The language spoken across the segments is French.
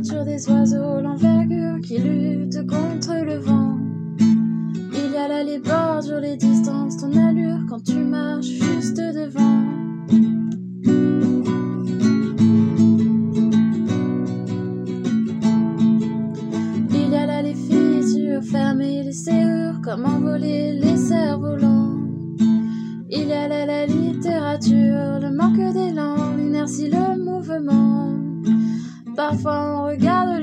des oiseaux, l'envergure qui lutte contre le vent. Il y a là les bordures, les distances, ton allure quand tu marches juste devant. Il y a là les fissures fermées, les serrures, comme envolées, les cerfs-volants. Il y a là la littérature, le manque d'élan, l'inertie, le mouvement. Parfois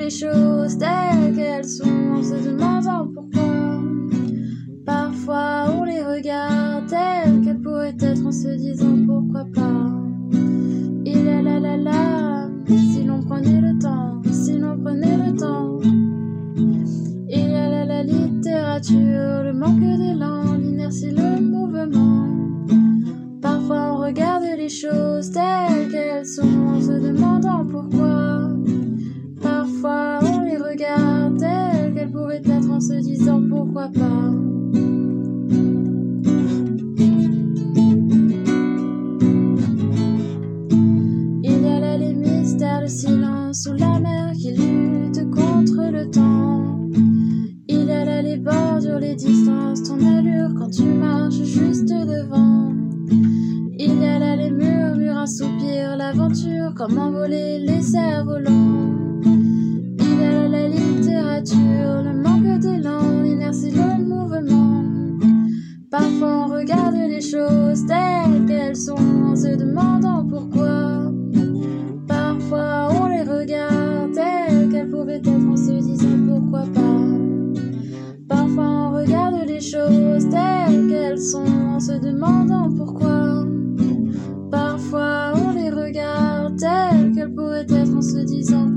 les choses telles qu'elles sont en se demandant pourquoi. Parfois on les regarde telles qu'elles pourraient être en se disant pourquoi pas. Il y a la la la, si l'on prenait le temps, si l'on prenait le temps. Il y a là la littérature, le manque d'élan, l'inertie, le mouvement. Parfois on regarde les choses telles qu'elles sont se demandant pourquoi. On les regarde telles qu'elles pourraient être en se disant pourquoi pas. Il y a là les mystères, le silence sous la mer qui lutte contre le temps. Il y a là les bordures, les distances, ton allure quand tu marches juste devant. Il y a là les murmures, un soupir, l'aventure, comment voler les a là la littérature, le manque d'élan, l'inertie, le mouvement. Parfois on regarde les choses telles qu'elles sont en se demandant pourquoi. Parfois on les regarde telles qu'elles pourraient être en se disant pourquoi pas. Parfois on regarde les choses telles qu'elles sont en se demandant pourquoi. Parfois on les regarde telles qu'elles pourraient être en se disant